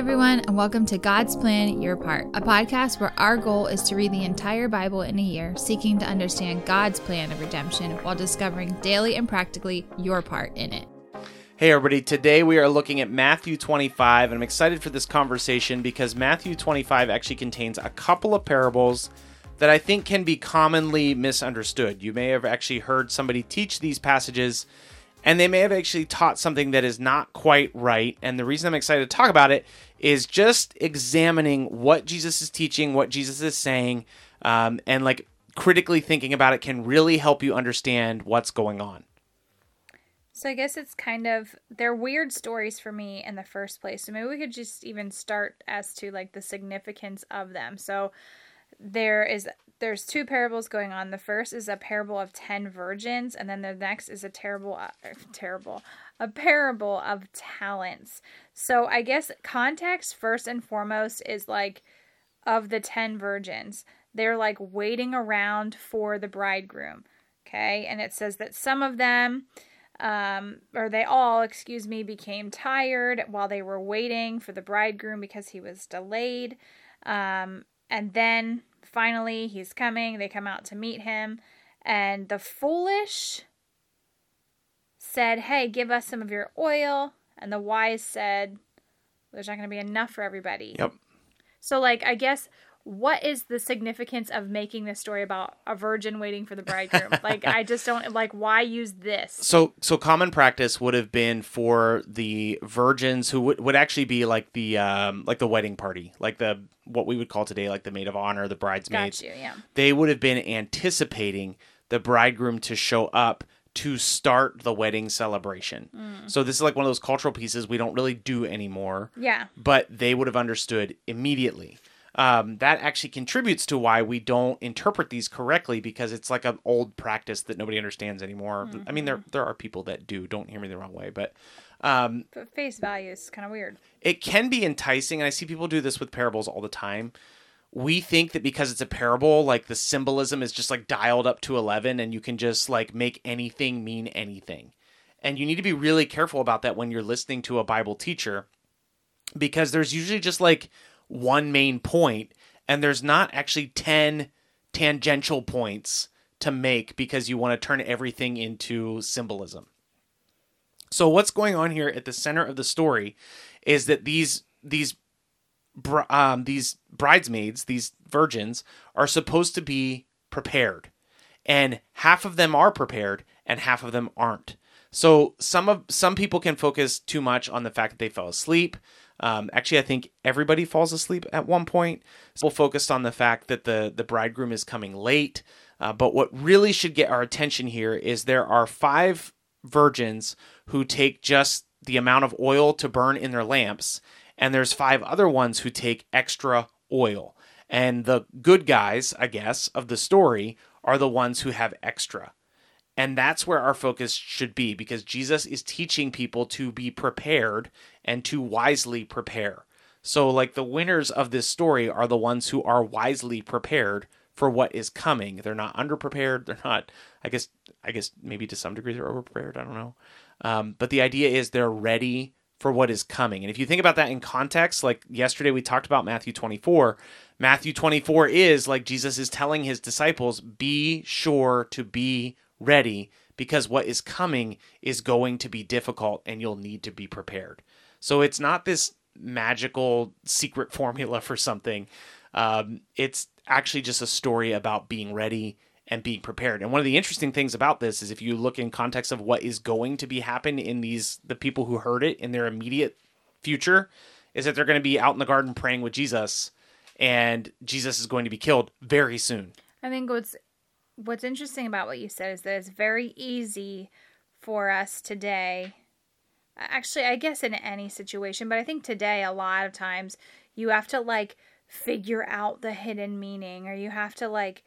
everyone, and welcome to God's Plan Your Part, a podcast where our goal is to read the entire Bible in a year, seeking to understand God's plan of redemption while discovering daily and practically your part in it. Hey, everybody. Today we are looking at Matthew 25, and I'm excited for this conversation because Matthew 25 actually contains a couple of parables that I think can be commonly misunderstood. You may have actually heard somebody teach these passages and they may have actually taught something that is not quite right. And the reason I'm excited to talk about it is just examining what Jesus is teaching, what Jesus is saying, um, and like critically thinking about it can really help you understand what's going on. So I guess it's kind of they're weird stories for me in the first place. So maybe we could just even start as to like the significance of them. So there is there's two parables going on. The first is a parable of 10 virgins and then the next is a terrible uh, terrible a parable of talents. So I guess context first and foremost is like of the 10 virgins. They're like waiting around for the bridegroom. Okay? And it says that some of them um, or they all, excuse me, became tired while they were waiting for the bridegroom because he was delayed. Um, and then finally he's coming. They come out to meet him. And the foolish said, Hey, give us some of your oil. And the wise said, There's not going to be enough for everybody. Yep. So, like, I guess what is the significance of making this story about a virgin waiting for the bridegroom? like, I just don't like why use this. So, so common practice would have been for the virgins who would, would actually be like the um, like the wedding party, like the what we would call today like the maid of honor, the bridesmaids. Got you, yeah. They would have been anticipating the bridegroom to show up to start the wedding celebration. Mm. So this is like one of those cultural pieces we don't really do anymore. Yeah. But they would have understood immediately um, that actually contributes to why we don't interpret these correctly because it's like an old practice that nobody understands anymore. Mm-hmm. I mean, there there are people that do. Don't hear me the wrong way, but um, but face value is kind of weird. It can be enticing, and I see people do this with parables all the time. We think that because it's a parable, like the symbolism is just like dialed up to eleven, and you can just like make anything mean anything. And you need to be really careful about that when you're listening to a Bible teacher, because there's usually just like one main point and there's not actually 10 tangential points to make because you want to turn everything into symbolism. So what's going on here at the center of the story is that these these um, these bridesmaids, these virgins, are supposed to be prepared, and half of them are prepared, and half of them aren't. So some of some people can focus too much on the fact that they fell asleep. Um, actually, I think everybody falls asleep at one point. So we'll focus on the fact that the the bridegroom is coming late. Uh, but what really should get our attention here is there are five virgins who take just the amount of oil to burn in their lamps, and there's five other ones who take extra oil. And the good guys, I guess, of the story are the ones who have extra. And that's where our focus should be because Jesus is teaching people to be prepared and to wisely prepare. So, like, the winners of this story are the ones who are wisely prepared for what is coming. They're not underprepared. They're not, I guess, I guess maybe to some degree they're overprepared. I don't know. Um, but the idea is they're ready for what is coming. And if you think about that in context, like yesterday we talked about Matthew 24, Matthew 24 is like Jesus is telling his disciples, be sure to be ready because what is coming is going to be difficult and you'll need to be prepared. So it's not this magical secret formula for something. Um, it's actually just a story about being ready and being prepared. And one of the interesting things about this is if you look in context of what is going to be happen in these the people who heard it in their immediate future is that they're going to be out in the garden praying with Jesus and Jesus is going to be killed very soon. I think what's what's interesting about what you said is that it's very easy for us today actually i guess in any situation but i think today a lot of times you have to like figure out the hidden meaning or you have to like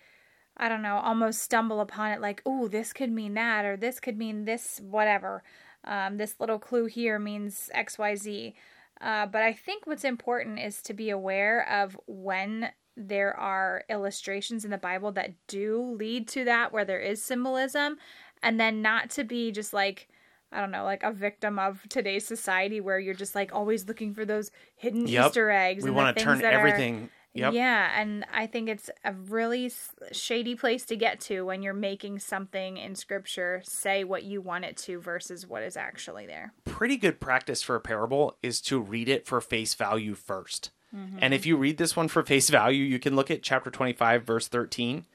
i don't know almost stumble upon it like oh this could mean that or this could mean this whatever um, this little clue here means xyz uh, but i think what's important is to be aware of when there are illustrations in the Bible that do lead to that where there is symbolism and then not to be just like I don't know, like a victim of today's society where you're just like always looking for those hidden Yep. Easter eggs. we want to things turn everything. Yep. Yeah, and I think it's a really shady place to get to when you're making something in scripture say what you want it to versus what is actually there. pretty good practice for a parable is to read it for face value 1st And if mm-hmm. you read this one for face value, you can look at chapter 25, verse 13,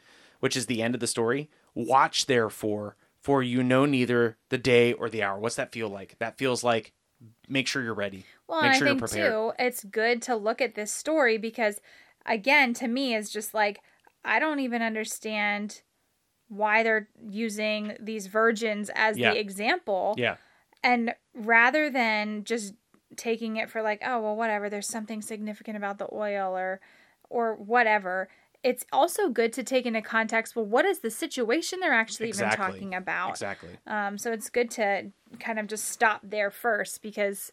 which is the end of the story. Watch therefore, for you know neither the day or the hour. What's that feel like? That feels like make sure you're ready. Well, make sure I you're think prepared. too, it's good to look at this story because, again, to me, is just like I don't even understand why they're using these virgins as Yeah. the example. Yeah. And rather than just taking it for like, oh well, whatever, there's something significant about the oil or or whatever. It's also good to take into context. Well, what is the situation they're actually even talking about? Exactly. Um, so it's good to kind of just stop there first because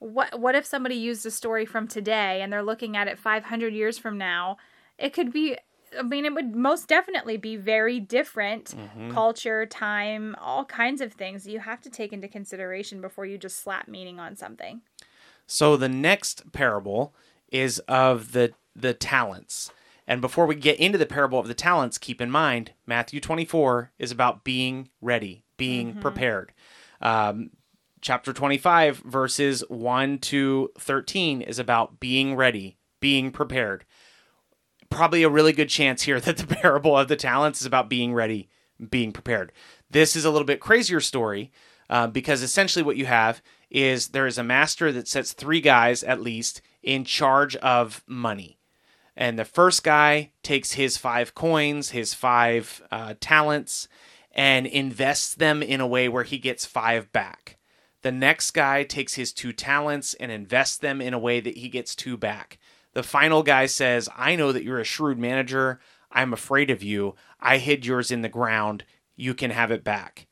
what what if somebody used a story from today and they're looking at it 500 years from now? It could be I mean it would most definitely be very different culture, time, all kinds of things you have to take into consideration before you just slap meaning on something. So the next parable is of the the talents. And before we get into the parable of the talents, keep in mind Matthew 24 is about being ready, being prepared. Um, chapter 25 verses 1 to 13 is about being ready, being prepared. Probably a really good chance here that the parable of the talents is about being ready, being prepared. This is a little bit crazier story uh, because essentially what you have is there is a master that sets three guys at least in charge of money. And the first guy takes his five coins, his five uh, talents, and invests them in a way where he gets five back. The next guy takes his two talents and invests them in a way that he gets two back. The final guy says, I know that you're a shrewd manager. I'm afraid of you. I hid yours in the ground. You can have it back.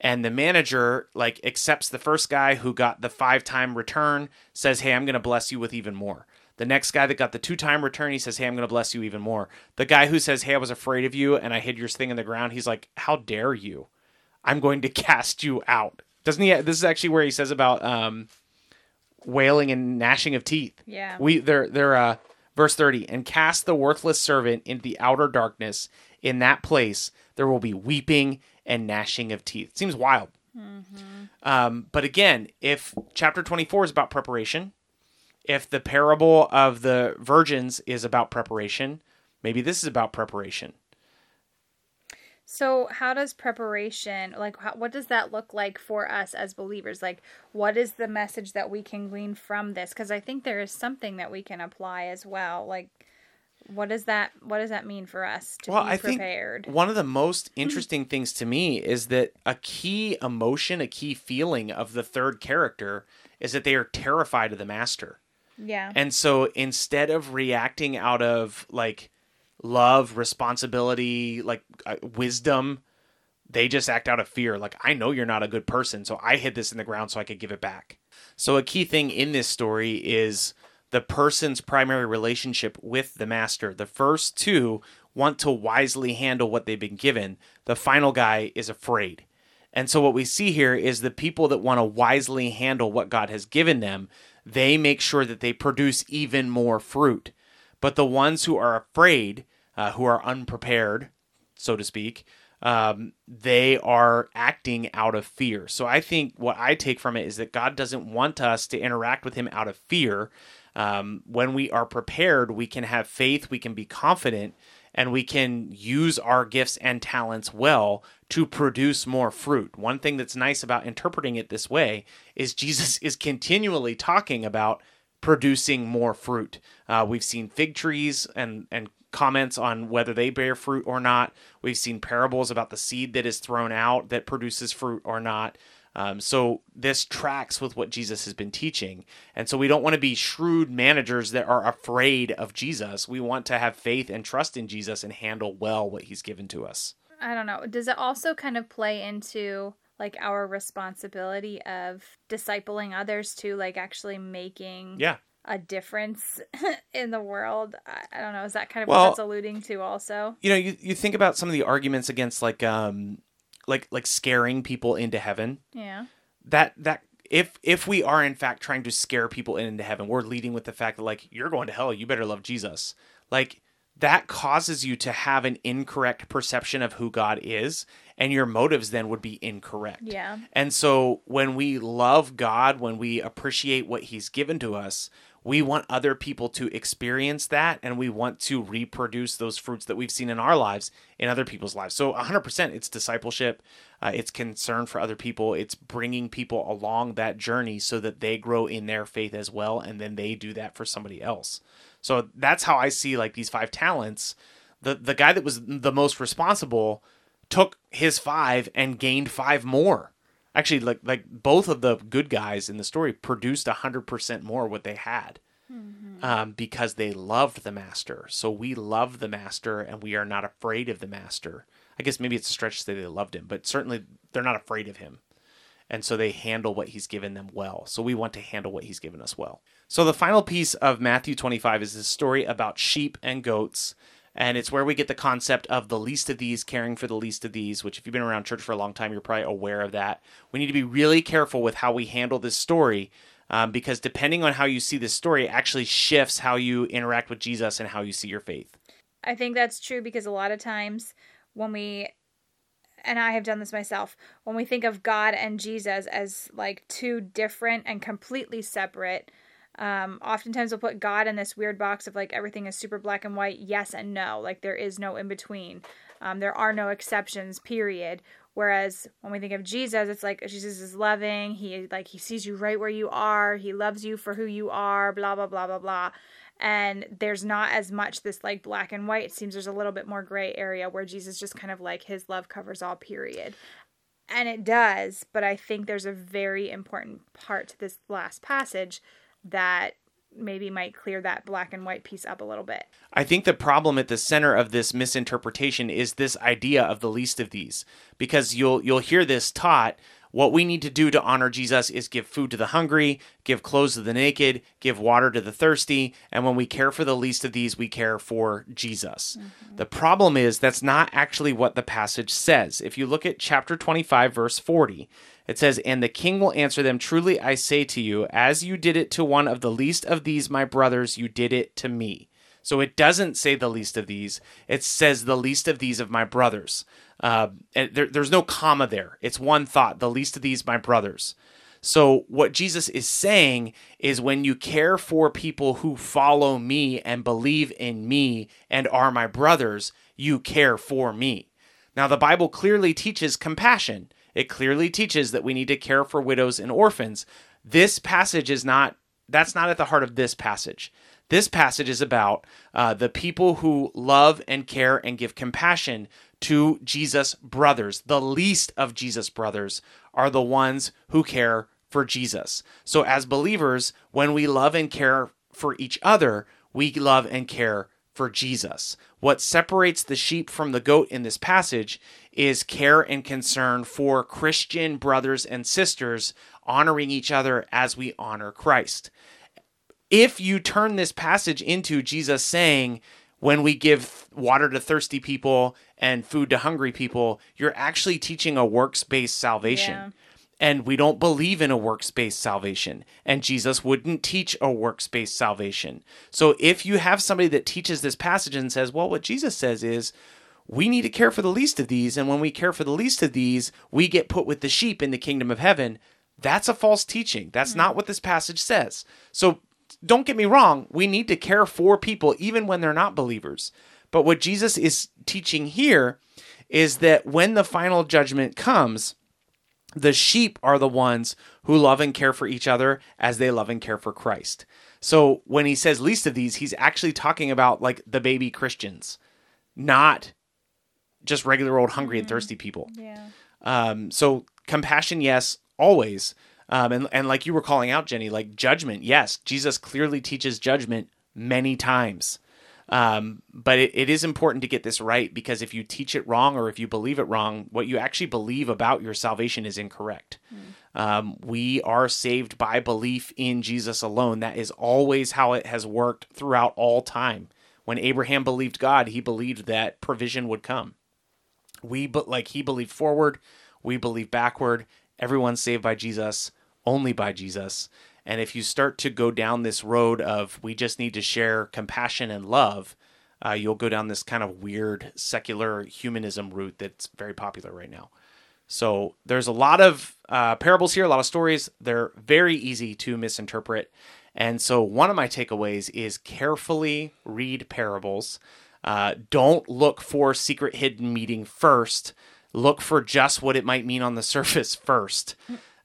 And the manager like accepts the first guy who got the five time return, says, Hey, I'm going to bless you with even more. The next guy that got the two time return, he says, Hey, I'm going to bless you even more. The guy who says, Hey, I was afraid of you and I hid your thing in the ground, he's like, How dare you? I'm going to cast you out. Doesn't he? This is actually where he says about um, wailing and gnashing of teeth. Yeah. We they're they're uh verse 30 and cast the worthless servant into the outer darkness in that place there will be weeping and gnashing of teeth seems wild um, but again if chapter 24 is about preparation if the parable of the virgins is about preparation maybe this is about preparation So, how does preparation, like, how, what does that look like for us as believers? Like, what is the message that we can glean from this? Because I think there is something that we can apply as well. Like, what does that what does that mean for us to well be i think prepared? one of the most mm-hmm. interesting things to me is that a key emotion a key feeling of the third character is that they are terrified of the master yeah. And so instead of reacting out of like love, responsibility, like uh, wisdom, they just act out of fear. Like, I know you're not a good person, so I hid this in the ground so I could give it back. So, a key thing in this story is the person's primary relationship with the master. The first two want to wisely handle what they've been given, the final guy is afraid. And so what we see here is the people that want to wisely handle what God has given them, they make sure that they produce even more fruit. But the ones who are afraid, uh, who are unprepared, so to speak, um, they are acting out of fear. So I think what I take from it is that God doesn't want us to interact with Him out of fear. Um, when we are prepared, we can have faith, we can be confident, and we can use our gifts and talents well to produce more fruit. One thing that's nice about interpreting it this way is Jesus is continually talking about producing more fruit. Uh, we've seen fig trees and and comments on whether they bear fruit or not. We've seen parables about the seed that is thrown out that produces fruit or not. Um, so this tracks with what Jesus has been teaching, and so we don't want to be shrewd managers that are afraid of Jesus. We want to have faith and trust in Jesus and handle well what He's given to us. I don't know. Does it also kind of play into like our responsibility of discipling others to like actually making Yeah, a difference in the world? I, don't know. Is that kind of Well- what that's alluding to also? you know, you, you think about some of the arguments against like um like like scaring people into heaven. Yeah. that that if if we are in fact trying to scare people into heaven, we're leading with the fact that like you're going to hell, you better love Jesus. Like that causes you to have an incorrect perception of who God is, and your motives then would be incorrect. Yeah. And so when we love God, when we appreciate what He's given to us, we want other people to experience that and we want to reproduce those fruits that we've seen in our lives in other people's lives. So 100% it's discipleship, uh, it's concern for other people, it's bringing people along that journey so that they grow in their faith as well and then they do that for somebody else. So that's how I see like these five talents. The the guy that was the most responsible took his 5 and gained 5 more. Actually like like both of the good guys in the story produced 100% more what they had mm-hmm. um, because they loved the master. So we love the master and we are not afraid of the master. I guess maybe it's a stretch to say they loved him but certainly they're not afraid of him. And so they handle what he's given them well. So we want to handle what he's given us well so the final piece of matthew 25 is this story about sheep and goats and it's where we get the concept of the least of these caring for the least of these which if you've been around church for a long time you're probably aware of that we need to be really careful with how we handle this story um, because depending on how you see this story it actually shifts how you interact with jesus and how you see your faith i think that's true because a lot of times when we and I have done this myself. When we think of God and Jesus as like two different and completely separate, um, oftentimes we'll put God in this weird box of like everything is super black and white, yes and no. Like there is no in between. Um, there are no exceptions, period. Whereas when we think of Jesus, it's like Jesus is loving. He like he sees you right where you are. He loves you for who you are. Blah blah blah blah blah. And there's not as much this like black and white. It seems there's a little bit more gray area where Jesus just kind of like his love covers all. Period. And it does, but I think there's a very important part to this last passage that maybe might clear that black and white piece up a little bit. I think the problem at the center of this misinterpretation is this idea of the least of these because you'll you'll hear this taught what we need to do to honor Jesus is give food to the hungry, give clothes to the naked, give water to the thirsty, and when we care for the least of these, we care for Jesus. Mm-hmm. The problem is that's not actually what the passage says. If you look at chapter 25 verse 40, it says, And the king will answer them, Truly I say to you, as you did it to one of the least of these my brothers, you did it to me. So it doesn't say the least of these, it says the least of these of my brothers. Uh, and there, there's no comma there. It's one thought, the least of these my brothers. So, what Jesus is saying is when you care for people who follow me and believe in me and are my brothers, you care for me. Now, the Bible clearly teaches compassion. It clearly teaches that we need to care for widows and orphans. This passage is not, that's not at the heart of this passage. This passage is about uh, the people who love and care and give compassion to Jesus' brothers. The least of Jesus' brothers are the ones who care for Jesus. So, as believers, when we love and care for each other, we love and care for Jesus. What separates the sheep from the goat in this passage is care and concern for Christian brothers and sisters honoring each other as we honor Christ. If you turn this passage into Jesus saying, when we give water to thirsty people and food to hungry people, you're actually teaching a works based salvation. Yeah. And we don't believe in a works based salvation. And Jesus wouldn't teach a works based salvation. So if you have somebody that teaches this passage and says, well, what Jesus says is, we need to care for the least of these. And when we care for the least of these, we get put with the sheep in the kingdom of heaven. That's a false teaching. That's mm-hmm. not what this passage says. So don't get me wrong. We need to care for people even when they're not believers. But what Jesus is teaching here is that when the final judgment comes, the sheep are the ones who love and care for each other as they love and care for Christ. So when he says least of these, he's actually talking about like the baby Christians, not just regular old hungry mm-hmm. and thirsty people. Yeah. Um, so compassion, yes, always. Um, and and like you were calling out, Jenny, like judgment, yes, Jesus clearly teaches judgment many times. Um, but it, it is important to get this right because if you teach it wrong or if you believe it wrong, what you actually believe about your salvation is incorrect. Mm. Um, we are saved by belief in Jesus alone. That is always how it has worked throughout all time. When Abraham believed God, he believed that provision would come. We but like he believed forward, we believe backward, everyone's saved by Jesus, only by Jesus. And if you start to go down this road of we just need to share compassion and love, uh, you'll go down this kind of weird secular humanism route that's very popular right now. So there's a lot of uh, parables here, a lot of stories. They're very easy to misinterpret. And so one of my takeaways is carefully read parables. Uh, don't look for secret hidden meaning first. Look for just what it might mean on the surface first.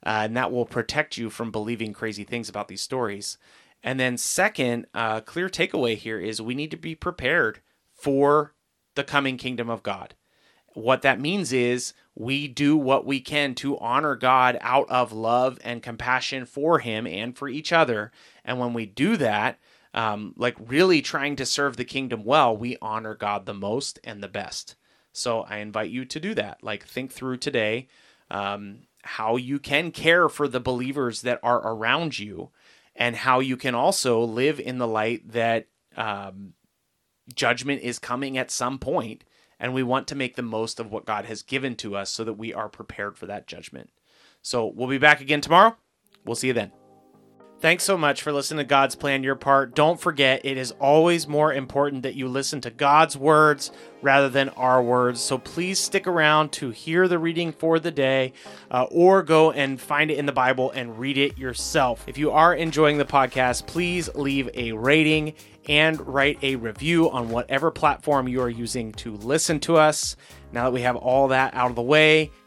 Uh, and that will protect you from believing crazy things about these stories. And then, second, uh, clear takeaway here is we need to be prepared for the coming kingdom of God. What that means is we do what we can to honor God out of love and compassion for Him and for each other. And when we do that, um, like really trying to serve the kingdom well, we honor God the most and the best. So I invite you to do that. Like, think through today um, how you can care for the believers that are around you and how you can also live in the light that um, judgment is coming at some point, and we want to make the most of what God has given to us so that we are prepared for that judgment. So we'll be back again tomorrow. We'll see you then. Thanks so much for listening to God's Plan Your Part. Don't forget, it is always more important that you listen to God's words rather than our words. So please stick around to hear the reading for the day uh, or go and find it in the Bible and read it yourself. If you are enjoying the podcast, please leave a rating and write a review on whatever platform you are using to listen to us. Now that we have all that out of the way,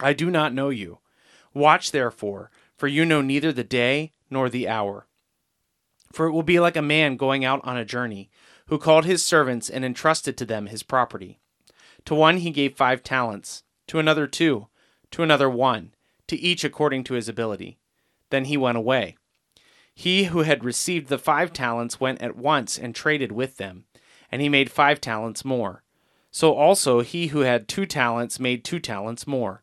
I do not know you. Watch therefore, for you know neither the day nor the hour. For it will be like a man going out on a journey, who called his servants and entrusted to them his property. To one he gave five talents, to another two, to another one, to each according to his ability. Then he went away. He who had received the five talents went at once and traded with them, and he made five talents more. So also he who had two talents made two talents more.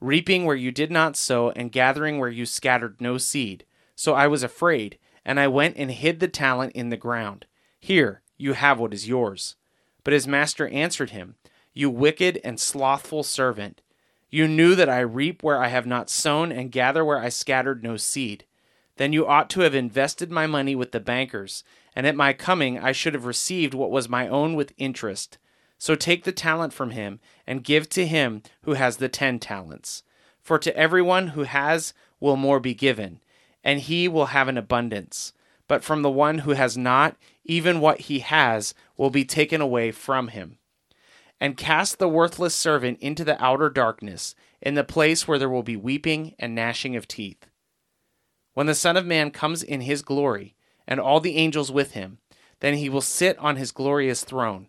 reaping where you did not sow, and gathering where you scattered no seed. So I was afraid, and I went and hid the talent in the ground. Here, you have what is yours. But his master answered him, You wicked and slothful servant. You knew that I reap where I have not sown, and gather where I scattered no seed. Then you ought to have invested my money with the bankers, and at my coming I should have received what was my own with interest. So take the talent from him and give to him who has the ten talents. For to everyone who has will more be given, and he will have an abundance. But from the one who has not, even what he has will be taken away from him. And cast the worthless servant into the outer darkness, in the place where there will be weeping and gnashing of teeth. When the Son of Man comes in his glory, and all the angels with him. Then he will sit on his glorious throne.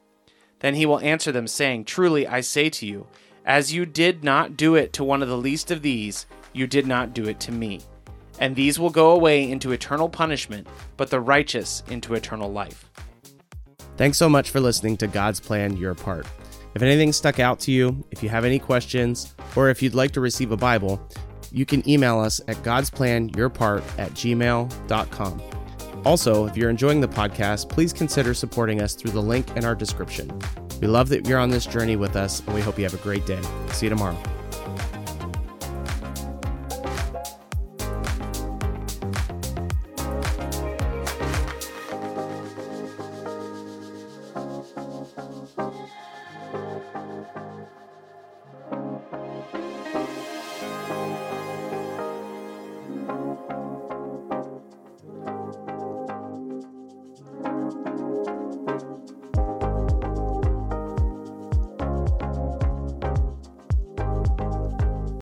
Then he will answer them, saying, Truly I say to you, as you did not do it to one of the least of these, you did not do it to me. And these will go away into eternal punishment, but the righteous into eternal life. Thanks so much for listening to God's Plan Your Part. If anything stuck out to you, if you have any questions, or if you'd like to receive a Bible, you can email us at godsplanyourpart at gmail.com. Also, if you're enjoying the podcast, please consider supporting us through the link in our description. We love that you're on this journey with us, and we hope you have a great day. See you tomorrow.